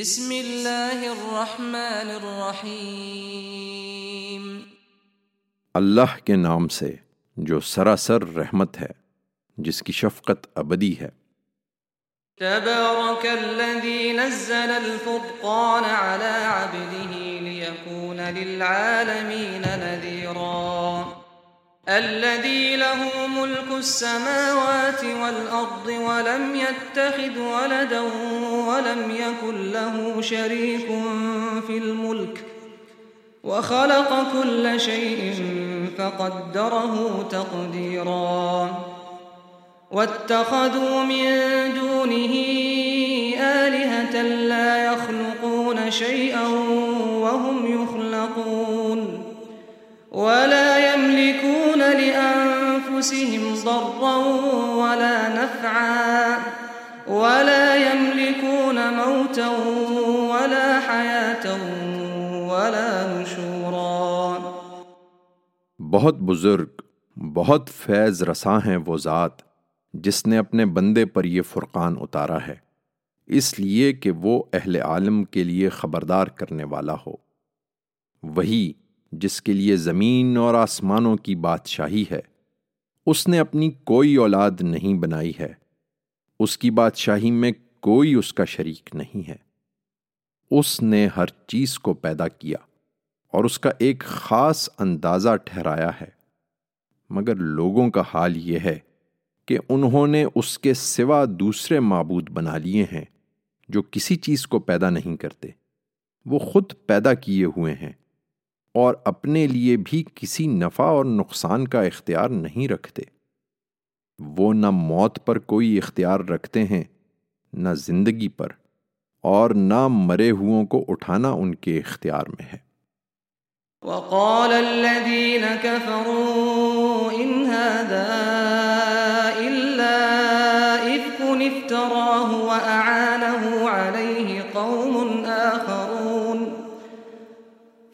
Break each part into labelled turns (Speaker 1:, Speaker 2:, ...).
Speaker 1: بسم اللہ الرحمن الرحیم۔
Speaker 2: اللہ کے نام سے جو سراسر رحمت ہے جس کی شفقت ابدی ہے۔
Speaker 1: تبارك الذي نزل الفرقان على عبده ليكون للعالمين نذيرا الذي له ملك السماوات والأرض ولم يتخذ ولدا ولم يكن له شريك في الملك وخلق كل شيء فقدره تقديرا واتخذوا من دونه آلهة لا يخلقون شيئا وهم يخلقون ولا يملكون لأنفسهم ضرا ولا نفعا ولا يملكون موتا ولا حياة ولا نشورا.
Speaker 2: بہت بزرگ، بہت فیض رساں ہیں وہ ذات جس نے اپنے بندے پر یہ فرقان اتارا ہے، اس لیے کہ وہ اہل عالم کے لیے خبردار کرنے والا ہو۔ وہی جس کے لیے زمین اور آسمانوں کی بادشاہی ہے، اس نے اپنی کوئی اولاد نہیں بنائی ہے۔ اس کی بادشاہی میں کوئی اس کا شریک نہیں ہے۔ اس نے ہر چیز کو پیدا کیا اور اس کا ایک خاص اندازہ ٹھہرایا ہے۔ مگر لوگوں کا حال یہ ہے کہ انہوں نے اس کے سوا دوسرے معبود بنا لیے ہیں جو کسی چیز کو پیدا نہیں کرتے۔ وہ خود پیدا کیے ہوئے ہیں۔ اور اپنے لیے بھی کسی نفع اور نقصان کا اختیار نہیں رکھتے۔ وہ نہ موت پر کوئی اختیار رکھتے ہیں، نہ زندگی پر، اور نہ مرے ہوئوں کو اٹھانا ان کے اختیار میں ہے۔
Speaker 1: وقال الذين كفروا إن هذا إلا إفك افتراه وأعانه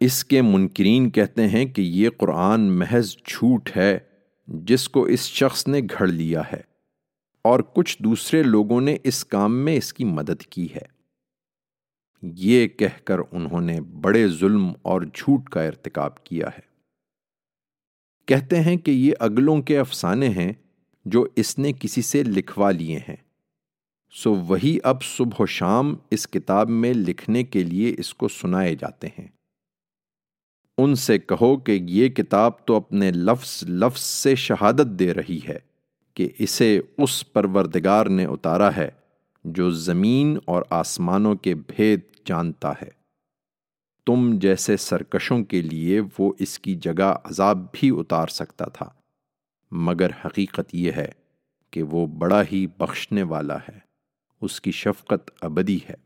Speaker 2: اس کے منکرین کہتے ہیں کہ یہ قرآن محض جھوٹ ہے، جس کو اس شخص نے گھڑ لیا ہے۔ اور کچھ دوسرے لوگوں نے اس کام میں اس کی مدد کی ہے۔ یہ کہہ کر انہوں نے بڑے ظلم اور جھوٹ کا ارتکاب کیا ہے۔ کہتے ہیں کہ یہ اگلوں کے افسانے ہیں جو اس نے کسی سے لکھوا لیے ہیں۔ سو وہی اب صبح و شام اس کتاب میں لکھنے کے لیے اس کو سنائے جاتے ہیں۔ ان سے کہو کہ یہ کتاب تو اپنے لفظ لفظ سے شہادت دے رہی ہے کہ اسے اس پروردگار نے اتارا ہے جو زمین اور آسمانوں کے بھید جانتا ہے۔ تم جیسے سرکشوں کے لیے وہ اس کی جگہ عذاب بھی اتار سکتا تھا، مگر حقیقت یہ ہے کہ وہ بڑا ہی بخشنے والا ہے، اس کی شفقت ابدی ہے۔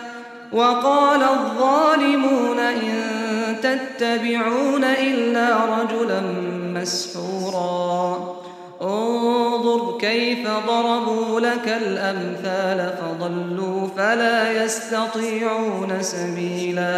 Speaker 1: وقال الظالمون إن تتبعون إلا رجلا مسحورا. انظر كيف ضربوا لك الأمثال فضلوا فلا يستطيعون سبيلا.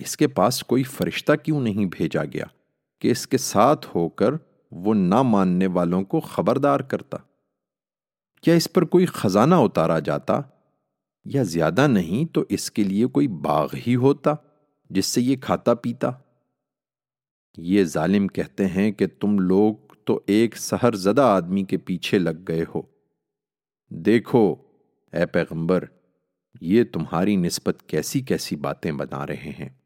Speaker 2: اس کے پاس کوئی فرشتہ کیوں نہیں بھیجا گیا کہ اس کے ساتھ ہو کر وہ نہ ماننے والوں کو خبردار کرتا؟ کیا اس پر کوئی خزانہ اتارا جاتا؟ یا زیادہ نہیں تو اس کے لیے کوئی باغ ہی ہوتا جس سے یہ کھاتا پیتا؟ یہ ظالم کہتے ہیں کہ تم لوگ تو ایک سہر زدہ آدمی کے پیچھے لگ گئے ہو۔ دیکھو، اے پیغمبر، یہ تمہاری نسبت کیسی کیسی باتیں بنا رہے ہیں۔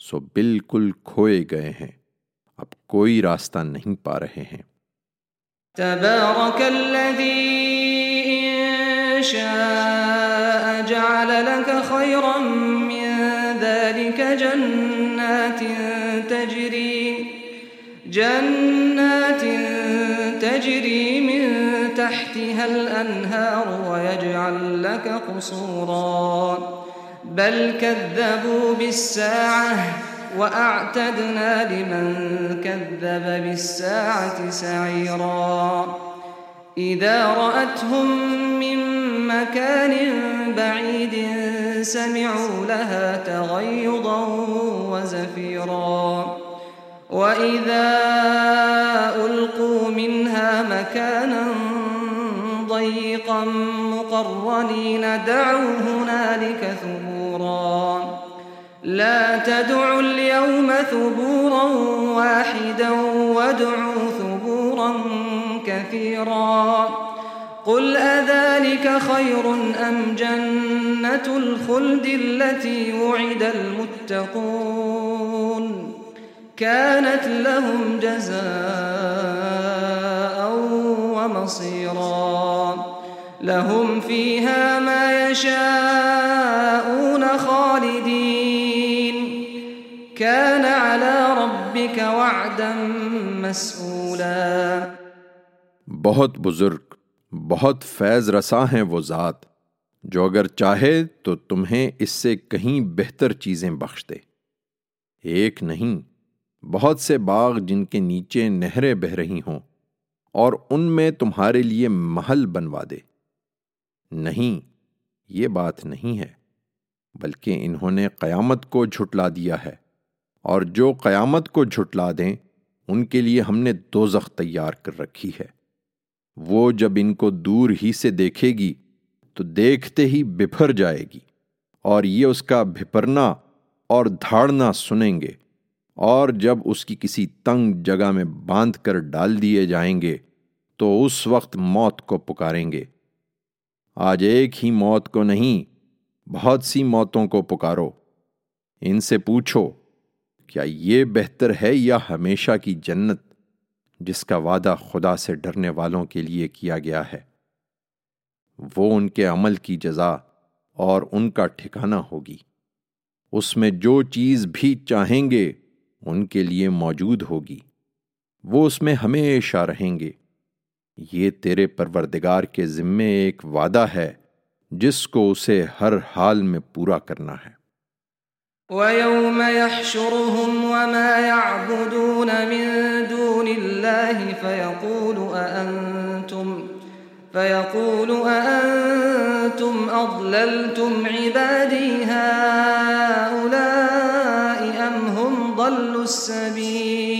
Speaker 2: سو بالکل کھوئے گئے ہیں اب کوئی راستہ نہیں پا رہے ہیں
Speaker 1: تبارك الذي إن شاء جعل لك خيرا من ذلك جنات تجري جنات تجري من تحتها الأنهار ويجعل لك قصورا بل كذبوا بالساعة وأعتدنا لمن كذب بالساعة سعيرا. إذا رأتهم من مكان بعيد سمعوا لها تغيضا وزفيرا. وإذا ألقوا منها مكانا ضيقا مقرنين دعوا هنالك ثبورا لا تدعوا اليوم ثبورا واحدا وادعوا ثبورا كثيرا. قل أذلك خير أم جنة الخلد التي وعد المتقون؟ كانت لهم جزاء ومصيرا. لهم فيها ما يشاءون خالدين. كان على ربك وعدا مسئولا
Speaker 2: بہت بزرگ، بہت فیض رساں ہیں وہ ذات۔ جو اگر چاہے تو تمہیں اس سے کہیں بہتر چیزیں بخش دے۔ ایک نہیں، بہت سے باغ جن کے نیچے نہریں بہ رہی ہوں اور ان میں تمہارے لیے محل بنوا دے۔ نہیں یہ بات نہیں ہے، بلکہ انہوں نے قیامت کو جھٹلا دیا ہے۔ اور جو قیامت کو جھٹلا دیں، ان کے لیے ہم نے دوزخ تیار کر رکھی ہے۔ وہ جب ان کو دور ہی سے دیکھے گی، تو دیکھتے ہی بپھر جائے گی۔ اور یہ اس کا بھپرنا اور دھاڑنا سنیں گے۔ اور جب اس کی کسی تنگ جگہ میں باندھ کر ڈال دیے جائیں گے، تو اس وقت موت کو پکاریں گے۔ آج ایک ہی موت کو نہیں، بہت سی موتوں کو پکارو۔ ان سے پوچھو، کیا یہ بہتر ہے یا ہمیشہ کی جنت، جس کا وعدہ خدا سے ڈرنے والوں کے لیے کیا گیا ہے؟ وہ ان کے عمل کی جزا اور ان کا ٹھکانہ ہوگی۔ اس میں جو چیز بھی چاہیں گے، ان کے لیے موجود ہوگی۔ وہ اس میں ہمیشہ رہیں گے۔ یہ تیرے پروردگار کے ذمے ایک وعدہ ہے، جس کو اسے ہر حال میں پورا کرنا ہے۔
Speaker 1: ويوم يحشرهم وما يعبدون من دون الله فيقول أأنتم فيقول أأنتم أضللتم عبادي هؤلاء أم هم ضلوا السبيل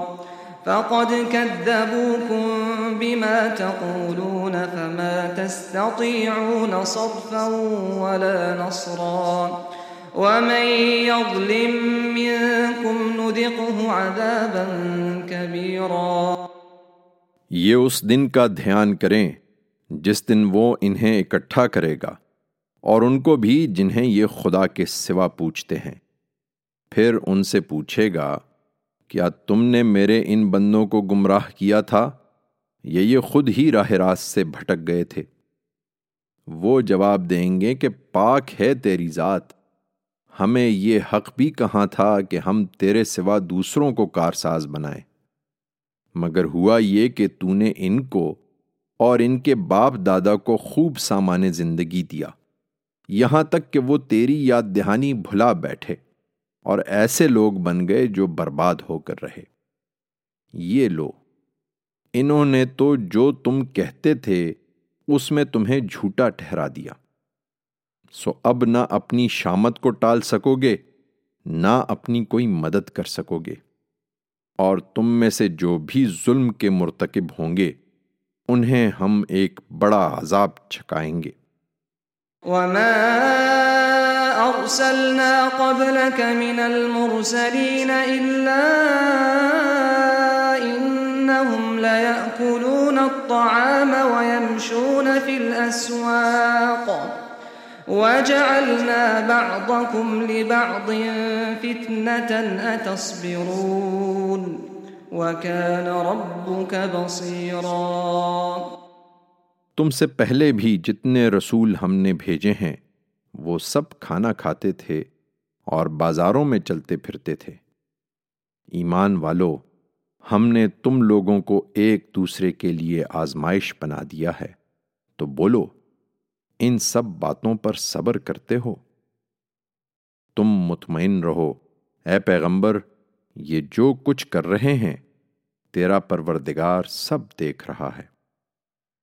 Speaker 1: فقد كذبوكم بما تقولون فما تستطيعون صرفا ولا نصرا ومن يظلم منكم نذقه عذابا كبيرا
Speaker 2: یہ اس دن کا دھیان کریں جس دن وہ انہیں اکٹھا کرے گا اور ان کو بھی جنہیں یہ خدا کے سوا پوچھتے ہیں۔ پھر ان سے پوچھے گا کیا تم نے میرے ان بندوں کو گمراہ کیا تھا؟ یا یہ خود ہی راہ راست سے بھٹک گئے تھے۔ وہ جواب دیں گے کہ پاک ہے تیری ذات۔ ہمیں یہ حق بھی کہاں تھا کہ ہم تیرے سوا دوسروں کو کارساز بنائیں؟ مگر ہوا یہ کہ تو نے ان کو اور ان کے باپ دادا کو خوب سامان زندگی دیا۔ یہاں تک کہ وہ تیری یاد دہانی بھلا بیٹھے۔ اور ایسے لوگ بن گئے جو برباد ہو کر رہے۔ یہ لو، انہوں نے تو جو تم کہتے تھے، اس میں تمہیں جھوٹا ٹھہرا دیا۔ سو اب نہ اپنی شامت کو ٹال سکو گے، نہ اپنی کوئی مدد کر سکو گے۔ اور تم میں سے جو بھی ظلم کے مرتکب ہوں گے، انہیں ہم ایک بڑا عذاب چھکائیں گے۔
Speaker 1: وما أرسلنا قبلك من المرسلين إلا إنهم ليأكلون الطعام ويمشون في الأسواق. وجعلنا بعضكم لبعض فتنة أتصبرون. وكان ربك بصيرا.
Speaker 2: تم سے پہلے بھی جتنے رسول ہم نے بھیجے ہیں وہ سب کھانا کھاتے تھے اور بازاروں میں چلتے پھرتے تھے۔ ایمان والو، ہم نے تم لوگوں کو ایک دوسرے کے لیے آزمائش بنا دیا ہے۔ تو بولو، ان سب باتوں پر صبر کرتے ہو۔ تم مطمئن رہو، اے پیغمبر، یہ جو کچھ کر رہے ہیں، تیرا پروردگار سب دیکھ رہا ہے۔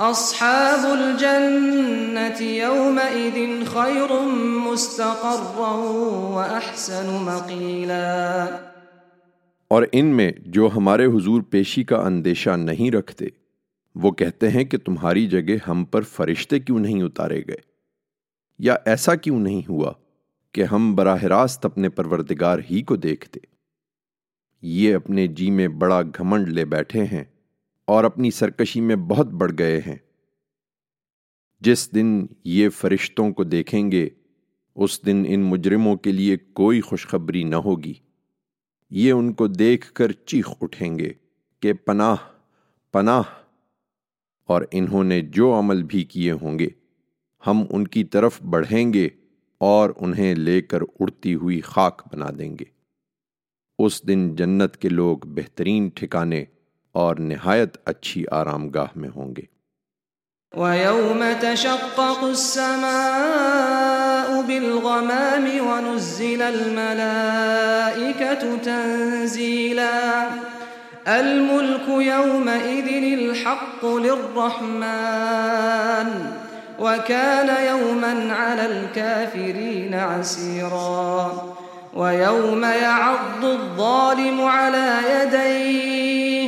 Speaker 1: اصحاب الجنة يومئذ خير مستقرا واحسن مقيلا.
Speaker 2: اور ان میں جو ہمارے حضور پیشی کا اندیشہ نہیں رکھتے، وہ کہتے ہیں کہ تمہاری جگہ ہم پر فرشتے کیوں نہیں اتارے گئے؟ یا ایسا کیوں نہیں ہوا کہ ہم براہ راست اپنے پروردگار ہی کو دیکھتے؟ یہ اپنے جی میں بڑا گھمنڈ لے بیٹھے ہیں اور اپنی سرکشی میں بہت بڑھ گئے ہیں۔ جس دن یہ فرشتوں کو دیکھیں گے، اس دن ان مجرموں کے لیے کوئی خوشخبری نہ ہوگی۔ یہ ان کو دیکھ کر چیخ اٹھیں گے کہ پناہ پناہ۔ اور انہوں نے جو عمل بھی کیے ہوں گے، ہم ان کی طرف بڑھیں گے اور انہیں لے کر اڑتی ہوئی خاک بنا دیں گے۔ اس دن جنت کے لوگ بہترین ٹھکانے اور نہایت اچھی آرام گاہ میں ہوں گے۔
Speaker 1: وَيَوْمَ تَشَقَّقُ السَّمَاءُ بِالْغَمَامِ وَنُزِّلَ الْمَلَائِكَةُ تَنزِيلًا الْمُلْكُ يَوْمَئِذٍ الْحَقُّ لِلرَّحْمَنِ وَكَانَ يَوْمًا عَلَى الْكَافِرِينَ عَسِيرًا وَيَوْمَ يَعَضُّ الظَّالِمُ عَلَى يَدَيْهِ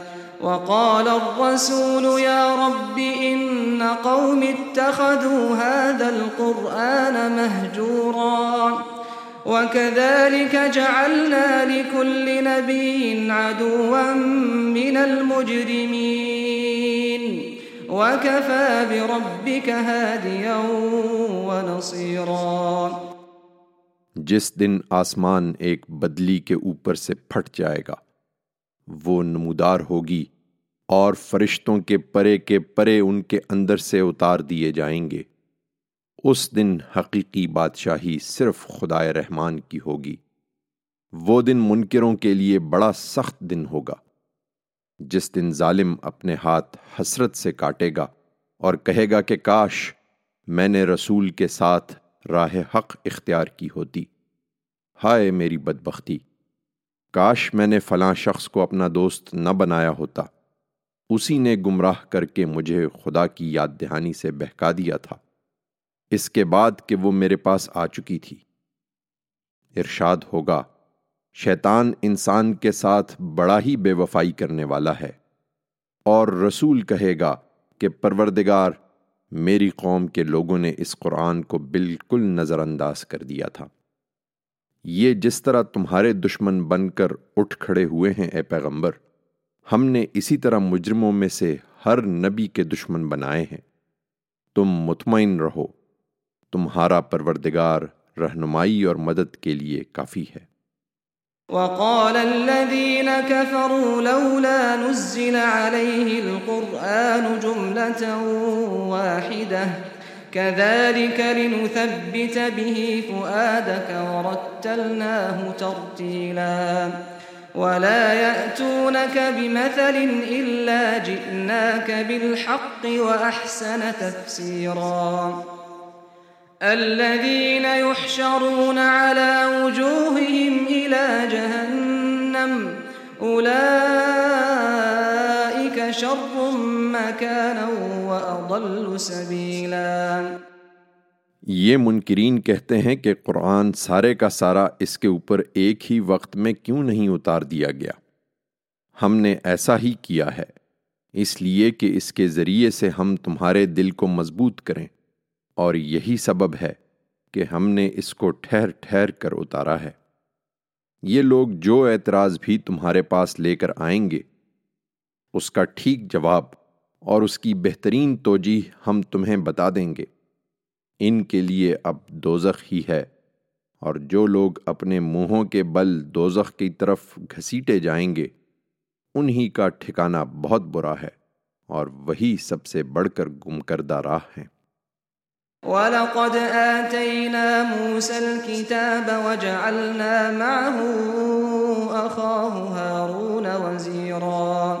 Speaker 1: وقال الرسول يا رب إن قوم اتخذوا هذا القرآن مهجورا وكذلك جعلنا لكل نبي عدوا من المجرمين وكفى بربك هاديا ونصيرا.
Speaker 2: جس دن آسمان ایک بدلی کے اوپر سے پھٹ جائے گا۔ وہ نمودار ہوگی اور فرشتوں کے پرے کے پرے ان کے اندر سے اتار دیے جائیں گے۔ اس دن حقیقی بادشاہی صرف خدا رحمان کی ہوگی۔ وہ دن منکروں کے لیے بڑا سخت دن ہوگا۔ جس دن ظالم اپنے ہاتھ حسرت سے کاٹے گا اور کہے گا کہ کاش میں نے رسول کے ساتھ راہ حق اختیار کی ہوتی۔ ہائے میری بدبختی! کاش میں نے فلاں شخص کو اپنا دوست نہ بنایا ہوتا۔ اسی نے گمراہ کر کے مجھے خدا کی یاد دہانی سے بہکا دیا تھا۔ اس کے بعد کہ وہ میرے پاس آ چکی تھی۔ ارشاد ہوگا، شیطان انسان کے ساتھ بڑا ہی بے وفائی کرنے والا ہے۔ اور رسول کہے گا کہ پروردگار، میری قوم کے لوگوں نے اس قرآن کو بالکل نظر انداز کر دیا تھا۔ یہ جس طرح تمہارے دشمن بن کر اٹھ کھڑے ہوئے ہیں، اے پیغمبر، ہم نے اسی طرح مجرموں میں سے ہر نبی کے دشمن بنائے ہیں۔ تم مطمئن رہو، تمہارا پروردگار رہنمائی اور مدد کے لیے کافی ہے۔
Speaker 1: وقال الذين كفروا لولا نزل عليه القرآن جملة واحدة كذلك لنثبت به فؤادك ورتلناه ترتيلا. ولا يأتونك بمثل إلا جئناك بالحق وأحسن تفسيرا. الذين يحشرون على وجوههم إلى جهنم أولئك شر مكانا وأضل سبيلا۔
Speaker 2: یہ منکرین کہتے ہیں کہ قرآن سارے کا سارا اس کے اوپر ایک ہی وقت میں کیوں نہیں اتار دیا گیا؟ ہم نے ایسا ہی کیا ہے۔ اس لیے کہ اس کے ذریعے سے ہم تمہارے دل کو مضبوط کریں۔ اور یہی سبب ہے کہ ہم نے اس کو ٹھہر ٹھہر کر اتارا ہے۔ یہ لوگ جو اعتراض بھی تمہارے پاس لے کر آئیں گے، اس کا ٹھیک جواب اور اس کی بہترین توجیح ہم تمہیں بتا دیں گے۔ ان کے لیے اب دوزخ ہی ہے، اور جو لوگ اپنے منہوں کے بل دوزخ کی طرف گھسیٹے جائیں گے، انہی کا ٹھکانہ بہت برا ہے، اور وہی سب سے بڑھ کر گم کردہ راہ ہیں۔
Speaker 1: وَلَقَدْ آتَيْنَا مُوسَى الْكِتَابَ وَجَعَلْنَا مَعَهُ أَخَاهُ هَارُونَ وَزِيرًا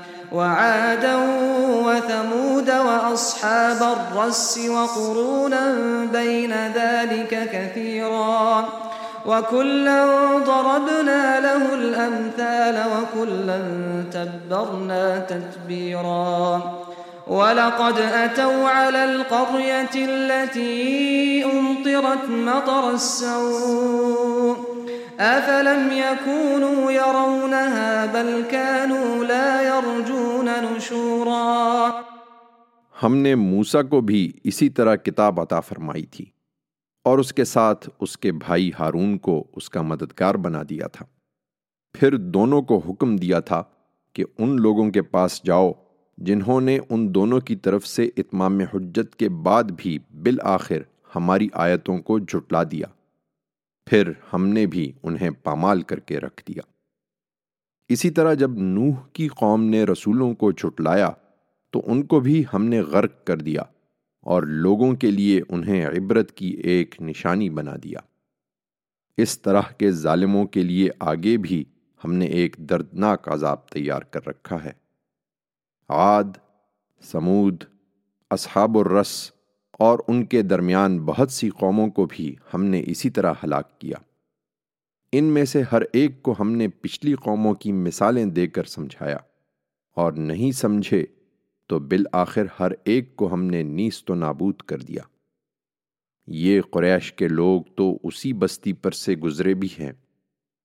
Speaker 1: وعادا وثمود وأصحاب الرس وقرونا بين ذلك كثيرا وكلا ضربنا له الأمثال وكلا تبرنا تتبيرا ولقد أتوا على القرية التي أمطرت مطر السوء أفلم يكونوا يرونها بل كانوا لا يرجون نشورا
Speaker 2: ہم نے موسیٰ کو بھی اسی طرح کتاب عطا فرمائی تھی اور اس کے ساتھ اس کے بھائی ہارون کو اس کا مددگار بنا دیا تھا۔ پھر دونوں کو حکم دیا تھا کہ ان لوگوں کے پاس جاؤ جنہوں نے ان دونوں کی طرف سے اتمام حجت کے بعد بھی بالآخر ہماری آیتوں کو جھٹلا دیا۔ پھر ہم نے بھی انہیں پامال کر کے رکھ دیا۔ اسی طرح جب نوح کی قوم نے رسولوں کو جھٹلایا، تو ان کو بھی ہم نے غرق کر دیا اور لوگوں کے لیے انہیں عبرت کی ایک نشانی بنا دیا۔ اس طرح کے ظالموں کے لیے آگے بھی ہم نے ایک دردناک عذاب تیار کر رکھا ہے۔ عاد، سمود، اصحاب الرس اور ان کے درمیان بہت سی قوموں کو بھی ہم نے اسی طرح ہلاک کیا۔ ان میں سے ہر ایک کو ہم نے پچھلی قوموں کی مثالیں دے کر سمجھایا۔ اور نہیں سمجھے تو بالآخر ہر ایک کو ہم نے نیست و نابود کر دیا۔ یہ قریش کے لوگ تو اسی بستی پر سے گزرے بھی ہیں،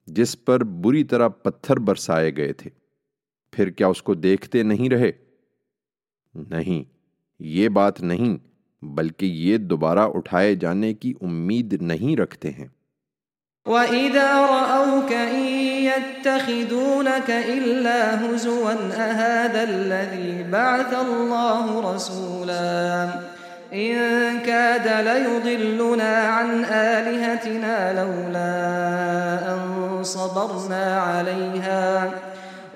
Speaker 2: جس پر بری طرح پتھر برسائے گئے تھے۔ پھر کیا اس کو دیکھتے نہیں رہے؟ نہیں، یہ بات نہیں، بلکہ یہ دوبارہ اٹھائے جانے کی امید نہیں رکھتے ہیں۔
Speaker 1: وَإِذَا رَأَوْكَ إِن يَتَّخِذُونَكَ إِلَّا هُزُوًا أَهَذَا الَّذِي بَعَثَ اللَّهُ رَسُولًا؟ إِن كَادَ لَيُضِلُّنَا عَنْ آلِهَتِنَا لَوْلَا أَن صَبَرْنَا عَلَيْهَا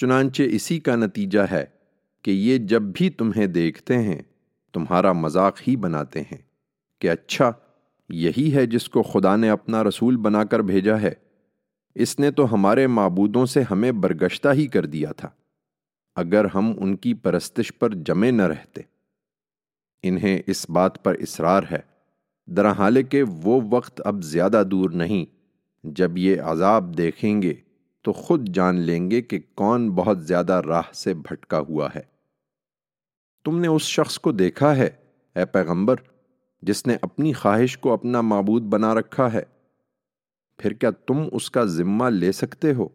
Speaker 2: چنانچہ اسی کا نتیجہ ہے کہ یہ جب بھی تمہیں دیکھتے ہیں، تمہارا مذاق ہی بناتے ہیں کہ اچھا یہی ہے جس کو خدا نے اپنا رسول بنا کر بھیجا ہے۔ اس نے تو ہمارے معبودوں سے ہمیں برگشتہ ہی کر دیا تھا، اگر ہم ان کی پرستش پر جمے نہ رہتے۔ انہیں اس بات پر اصرار ہے درحال کہ وہ وقت اب زیادہ دور نہیں، جب یہ عذاب دیکھیں گے۔ تو خود جان لیں گے کہ کون بہت زیادہ راہ سے بھٹکا ہوا ہے۔ تم نے اس شخص کو دیکھا ہے، اے پیغمبر، جس نے اپنی خواہش کو اپنا معبود بنا رکھا ہے۔ پھر کیا تم اس کا ذمہ لے سکتے ہو؟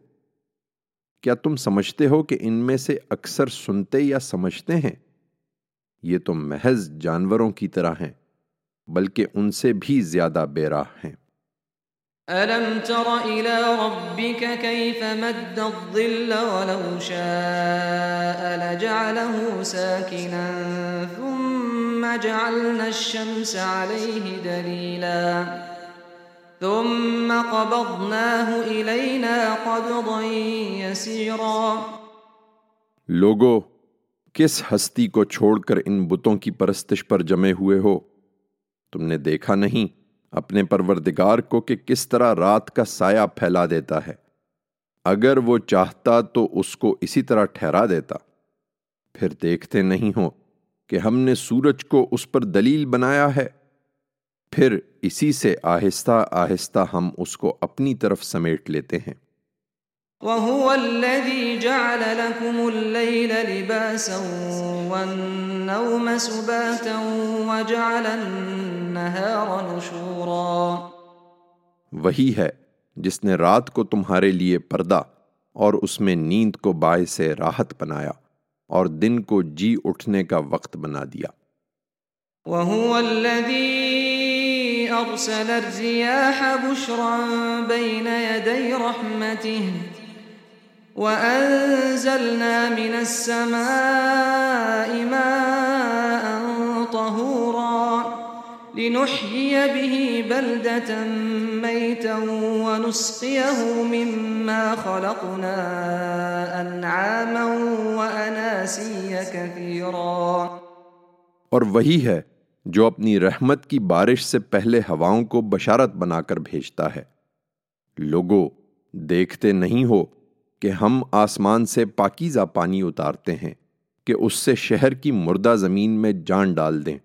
Speaker 2: کیا تم سمجھتے ہو کہ ان میں سے اکثر سنتے یا سمجھتے ہیں؟ یہ تو محض جانوروں کی طرح ہیں، بلکہ ان سے بھی زیادہ بے راہ ہیں۔
Speaker 1: ألم تر إلى ربك كيف مد الظل ولو شاء لجعله ساكنا ثم جعلنا الشمس عليه دليلا ثم قبضناه إلينا قبضا يسيرا
Speaker 2: لوگو کس ہستی کو چھوڑ کر ان بتوں کی پرستش پر جمے ہوئے ہو؟ تم نے دیکھا نہیں؟ اپنے پروردگار کو کہ کس طرح رات کا سایہ پھیلا دیتا ہے۔ اگر وہ چاہتا تو اس کو اسی طرح ٹھہرا دیتا۔ پھر دیکھتے نہیں ہو کہ ہم نے سورج کو اس پر دلیل بنایا ہے۔ پھر اسی سے آہستہ آہستہ ہم اس کو اپنی طرف سمیٹ لیتے ہیں۔
Speaker 1: وهو الذي جعل لكم الليل لباسا والنوم سباتا وجعل النهار نشورا۔
Speaker 2: وہی ہے جس نے رات کو تمہارے لیے پردہ اور اس میں نیند کو باعث راحت بنایا اور دن کو جی اٹھنے کا وقت بنا دیا۔
Speaker 1: وهو الذي أرسل الرياح بشرا بين يدي رحمته وأنزلنا من السماء ماء طهورا لنحيي به بلدة ميتا ونسقيه مما خلقنا أنعاما وأناسيا كثيرا.
Speaker 2: اور وہی ہے جو اپنی رحمت کی بارش سے پہلے ہواؤں کو بشارت بنا کر بھیجتا ہے۔ لوگو دیکھتے نہیں ہو کہ ہم آسمان سے پاکیزہ پانی اتارتے ہیں کہ اس سے شہر کی مردہ زمین میں جان ڈال دیں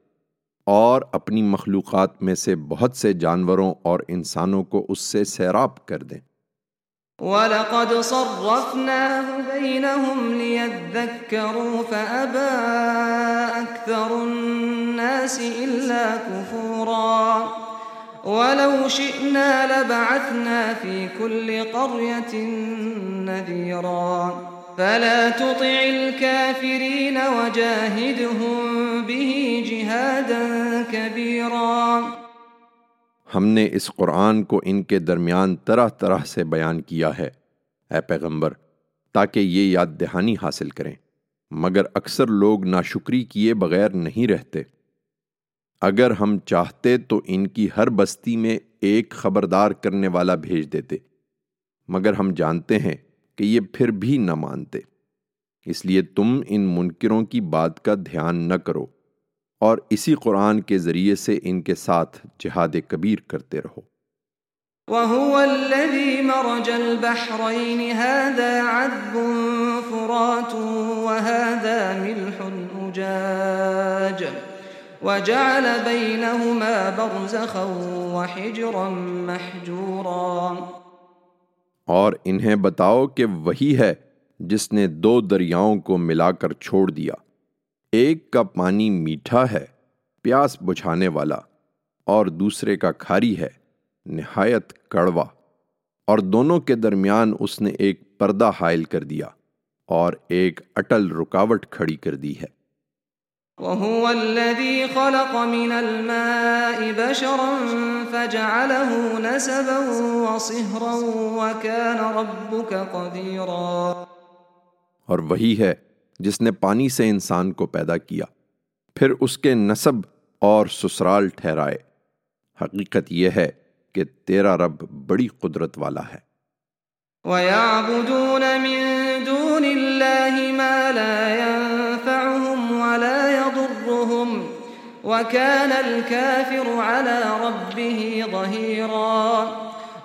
Speaker 2: اور اپنی مخلوقات میں سے بہت سے جانوروں اور انسانوں کو اس سے سیراب کر دیں۔
Speaker 1: وَلَقَدْ صَرَّفْنَاهُ بَيْنَهُمْ لِيَذَّكَّرُوا فَأَبَى أَكْثَرُ النَّاسِ إِلَّا كُفُورًا۔ ولو شئنا لبعثنا في كل قرية نذيرا. فلا تطع الكافرين وجاهدهم به جهادا كبيرا.
Speaker 2: ہم نے اس قرآن کو ان کے درمیان طرح طرح سے بیان کیا ہے، اے پیغمبر، تاکہ یہ یاد دہانی حاصل کریں۔ مگر اکثر لوگ ناشکری کیے بغیر نہیں رہتے۔ اگر ہم چاہتے تو ان کی ہر بستی میں ایک خبردار کرنے والا بھیج دیتے، مگر ہم جانتے ہیں کہ یہ پھر بھی نہ مانتے۔ اس لیے تم ان منکروں کی بات کا دھیان نہ کرو اور اسی قرآن کے ذریعے سے ان کے ساتھ جہاد کبیر کرتے رہو۔
Speaker 1: وَهُوَ الَّذِي مَرَجَ الْبَحْرَيْنِ هَذَا عَذْبٌ فُرَاتٌ وَهَذَا مِلْحٌ أُجَاجٌ وجعل بينهما برزخا وحجرا محجورا۔
Speaker 2: اور انہیں بتاؤ کہ وہی ہے جس نے دو دریاؤں کو ملا کر چھوڑ دیا۔ ایک کا پانی میٹھا ہے، پیاس بجھانے والا، اور دوسرے کا کھاری ہے، نہایت کڑوا۔ اور دونوں کے درمیان اس نے ایک پردہ حائل کر دیا، اور ایک اٹل رکاوٹ کھڑی کر دی ہے۔
Speaker 1: وهو الذي خلق من الماء بشرا فجعله نسبا وصهرا وكان ربك قديرا.
Speaker 2: اور وہی ہے جس نے پانی سے انسان کو پیدا کیا پھر اس کے نصب اور سسرال ٹھہرائے۔ حقیقت یہ ہے کہ تیرا رب بڑی قدرت والا ہے۔
Speaker 1: وَيَعْبُدُونَ مِن دُونِ اللَّهِ مَا لَا وَكَانَ الْكَافِرُ عَلَى رَبِّهِ ظَهِيرًا.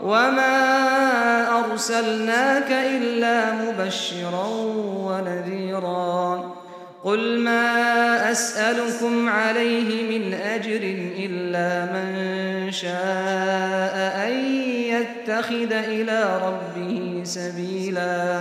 Speaker 1: وَمَا أَرْسَلْنَاكَ إِلَّا مُبَشِّرًا وَنَذِيرًا. قل ما أسألكم عليه من أجر إلا من شاء أن يتخذ إلى ربه سبيلا.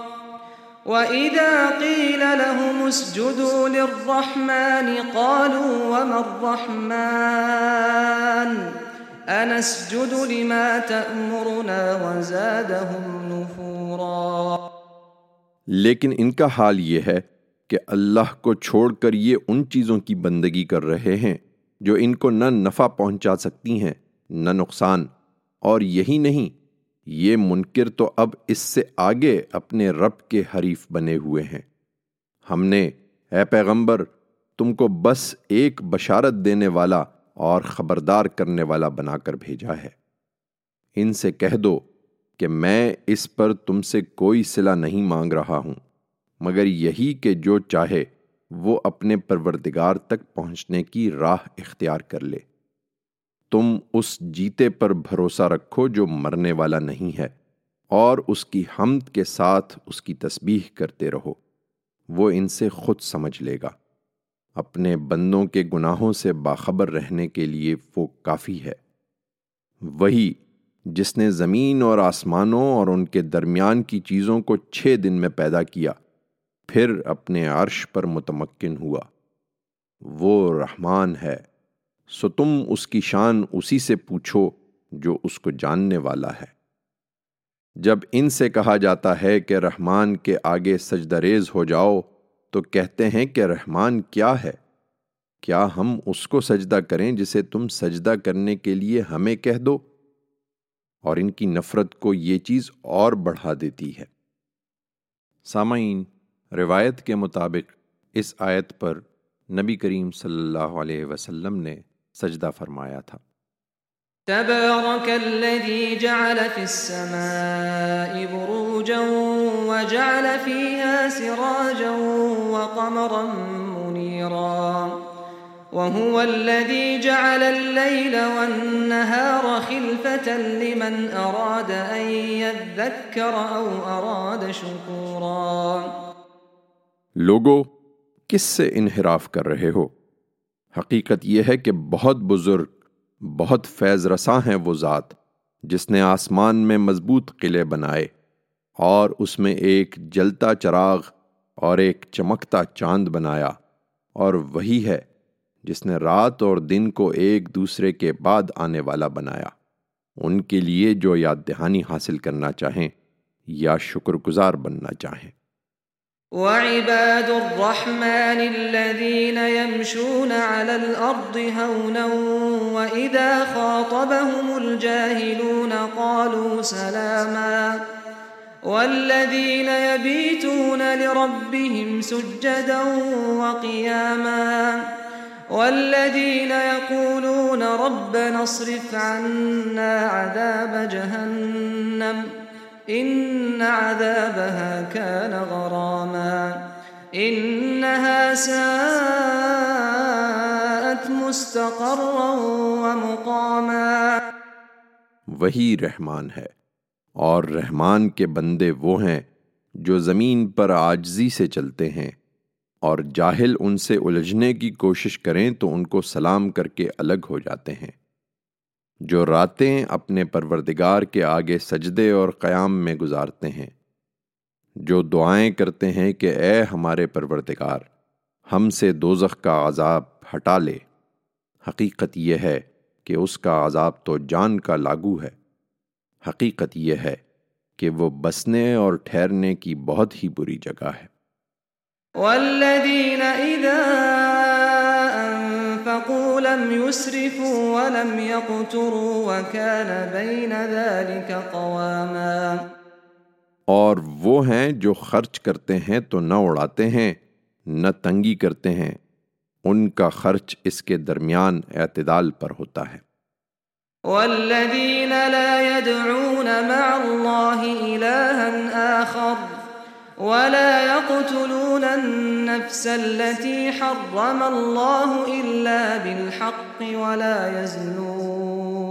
Speaker 1: وإذا قيل لهم اسجدوا للرحمن قالوا وما الرحمن انسجد لما تأمرنا وزادهم نفورا
Speaker 2: لیکن ان کا حال یہ ہے کہ اللہ کو چھوڑ کر یہ ان چیزوں کی بندگی کر رہے ہیں جو ان کو نہ نفع پہنچا سکتی ہیں، نہ نقصان، اور یہی نہیں یہ منکر تو اب اس سے آگے اپنے رب کے حریف بنے ہوئے ہیں۔ ہم نے، اے پیغمبر، تم کو بس ایک بشارت دینے والا اور خبردار کرنے والا بنا کر بھیجا ہے۔ ان سے کہہ دو کہ میں اس پر تم سے کوئی صلہ نہیں مانگ رہا ہوں، مگر یہی کہ جو چاہے وہ اپنے پروردگار تک پہنچنے کی راہ اختیار کر لے۔ تم اس جیتے پر بھروسہ رکھو جو مرنے والا نہیں ہے، اور اس کی حمد کے ساتھ اس کی تسبیح کرتے رہو۔ وہ ان سے خود سمجھ لے گا۔ اپنے بندوں کے گناہوں سے باخبر رہنے کے لیے وہ کافی ہے۔ وہی جس نے زمین اور آسمانوں اور ان کے درمیان کی چیزوں کو چھ دن میں پیدا کیا، پھر اپنے عرش پر متمکن ہوا۔ وہ رحمان ہے۔ سو تم اس کی شان اسی سے پوچھو جو اس کو جاننے والا ہے۔ جب ان سے کہا جاتا ہے کہ رحمان کے آگے سجدہ ریز ہو جاؤ، تو کہتے ہیں کہ رحمان کیا ہے؟ کیا ہم اس کو سجدہ کریں جسے تم سجدہ کرنے کے لیے ہمیں کہہ دو؟ اور ان کی نفرت کو یہ چیز اور بڑھا دیتی ہے۔ سامعین، روایت کے مطابق اس آیت پر نبی کریم صلی اللہ علیہ وسلم نے سجدہ فرمایا تھا
Speaker 1: تبارك الذي جعل في السماء بروجا وجعل فيها سراجا وقمرا منيرا. وهو الذي جعل الليل والنهار خلفة لمن أراد أن يذكر أو أراد شكورا.
Speaker 2: لوگو کس سے انحراف کر رہے ہو؟ حقیقت یہ ہے کہ بہت بزرگ، بہت فیض رساں ہیں وہ ذات، جس نے آسمان میں مضبوط قلعے بنائے اور اس میں ایک جلتا چراغ اور ایک چمکتا چاند بنایا۔ اور وہی ہے جس نے رات اور دن کو ایک دوسرے کے بعد آنے والا بنایا۔ ان کے لیے جو یاد دہانی حاصل کرنا چاہیں یا شکر گزار بننا چاہیں۔
Speaker 1: وعباد الرحمن الذين يمشون على الأرض هونا وإذا خاطبهم الجاهلون قالوا سلاما والذين يبيتون لربهم سجدا وقياما والذين يقولون ربنا اصرف عنا عذاب جهنم إن عذابها كان غراما انها ساءت مستقرا ومقاما۔
Speaker 2: وہی رحمان ہے۔ اور رحمان کے بندے وہ ہیں جو زمین پر آجزی سے چلتے ہیں۔ اور جاہل ان سے الجھنے کی کوشش کریں تو ان کو سلام کر کے الگ ہو جاتے ہیں۔ جو راتیں اپنے پروردگار کے آگے سجدے اور قیام میں گزارتے ہیں۔ جو دعائیں کرتے ہیں کہ اے ہمارے پروردگار، ہم سے دوزخ کا عذاب ہٹا لے۔ حقیقت یہ ہے کہ اس کا عذاب تو جان کا لاگو ہے۔ حقیقت یہ ہے کہ وہ بسنے اور ٹھہرنے کی بہت ہی بری جگہ ہے۔
Speaker 1: والذين إذا أنفقوا لم يسرفوا ولم يقتروا وكان بين ذلك قواما
Speaker 2: اور وہ ہیں جو خرچ کرتے ہیں تو نہ اڑاتے ہیں، نہ تنگی کرتے ہیں۔ ان کا خرچ اس کے درمیان اعتدال پر ہوتا ہے۔
Speaker 1: والذين لا يدعون مع الله إلها آخر ولا يقتلون النفس التي حرم الله إلا بالحق ولا يزنون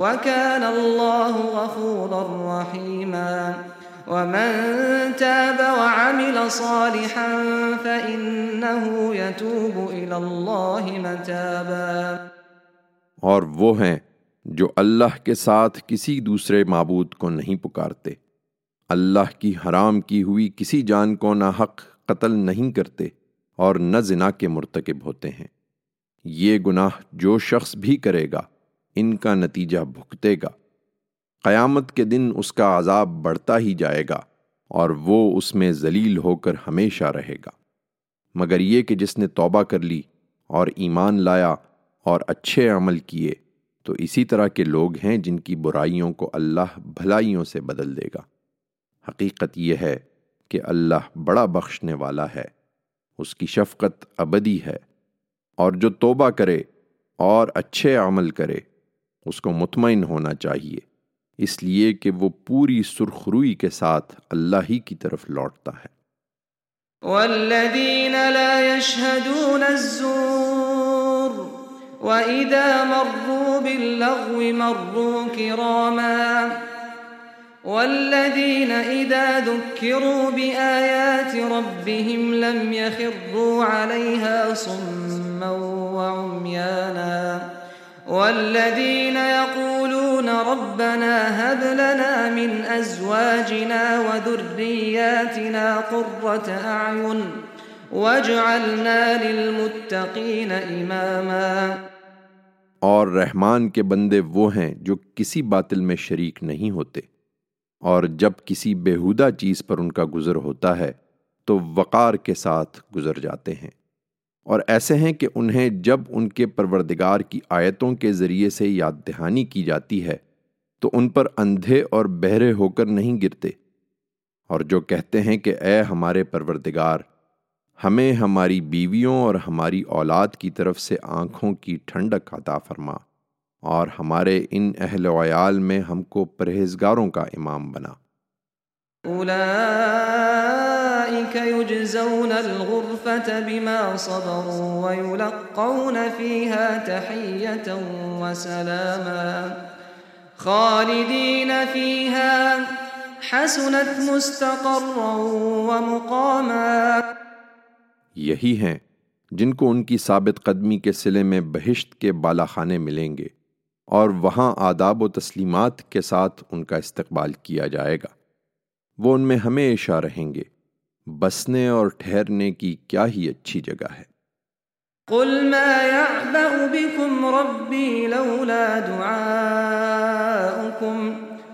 Speaker 1: وكان الله غفورا رحيما. ومن تاب وعمل صالحا فإنه يتوب إلى الله متابا.
Speaker 2: اور وہ ہیں جو اللہ کے ساتھ کسی دوسرے معبود کو نہیں پکارتے. اللہ کی حرام کی ہوئی کسی جان کو نہ حق قتل نہیں کرتے اور نہ زنا کے مرتکب ہوتے ہیں. یہ گناہ جو شخص بھی کرے گا ان کا نتیجہ بھگتے گا۔ قیامت کے دن اس کا عذاب بڑھتا ہی جائے گا اور وہ اس میں ذلیل ہو کر ہمیشہ رہے گا۔ مگر یہ کہ جس نے توبہ کر لی اور ایمان لایا اور اچھے عمل کیے، تو اسی طرح کے لوگ ہیں جن کی برائیوں کو اللہ بھلائیوں سے بدل دے گا۔ حقیقت یہ ہے کہ اللہ بڑا بخشنے والا ہے، اس کی شفقت ابدی ہے اور جو توبہ کرے اور اچھے عمل کرے اس کو مطمئن ہونا چاہیے اس لیے کہ وہ پوری سرخ روئی کے ساتھ اللہ ہی کی طرف لوٹتا ہے
Speaker 1: والذین لا يشهدون الزور وإذا مروا باللغو مروا كراما والذين إذا ذكروا بآيات ربهم لم يخروا عليها صما وعميانا والذين يقولون ربنا هب لنا من أزواجنا وذرياتنا قرة أعين واجعلنا للمتقين إماما
Speaker 2: اور رحمان کے بندے وہ ہیں جو کسی باطل میں شریک نہیں ہوتے۔ اور جب کسی بےحودہ چیز پر ان کا گزر ہوتا ہے، تو وقار کے ساتھ گزر جاتے ہیں۔ اور ایسے ہیں کہ انہیں جب ان کے پروردگار کی آیتوں کے ذریعے سے یاد دہانی کی جاتی ہے، تو ان پر اندھے اور بہرے ہو کر نہیں گرتے۔ اور جو کہتے ہیں کہ اے ہمارے پروردگار، ہمیں ہماری بیویوں اور ہماری اولاد کی طرف سے آنکھوں کی ٹھنڈک عطا فرما اور ہمارے ان اہل ویال میں ہم کو پرہیزگاروں کا امام بنا۔
Speaker 1: أولئك يجزون الغرفة بما صبروا ويلقون فيها تحية وسلاما. خالدين فيها، حسنت مستقرا ومقاما.
Speaker 2: یہی ہیں جن کو ان کی ثابت قدمی کے سلے میں بہشت کے بالا خانے ملیں گے اور وہاں آداب و تسلیمات کے ساتھ ان کا استقبال کیا جائے گا۔ وہ ان میں ہمیشہ رہیں گے۔ بسنے اور ٹھہرنے کی کیا ہی اچھی جگہ ہے۔
Speaker 1: قل ما بكم ربي لولا دعاؤكم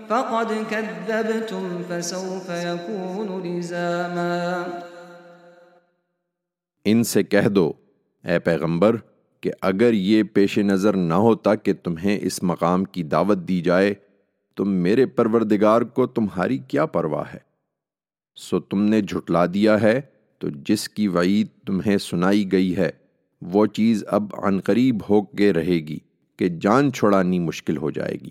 Speaker 1: فقد كذبتم فسوف يكون لزاما۔
Speaker 2: ان سے کہہ دو اے پیغمبر کہ اگر یہ پیش نظر نہ ہوتا کہ تمہیں اس مقام کی دعوت دی جائے تو میرے پروردگار کو تمہاری کیا پرواہ ہے؟ سو تم نے جھٹلا دیا ہے، تو جس کی وعید تمہیں سنائی گئی ہے، وہ چیز اب عنقریب ہو کے رہے گی کہ جان چھڑانی مشکل ہو جائے گی۔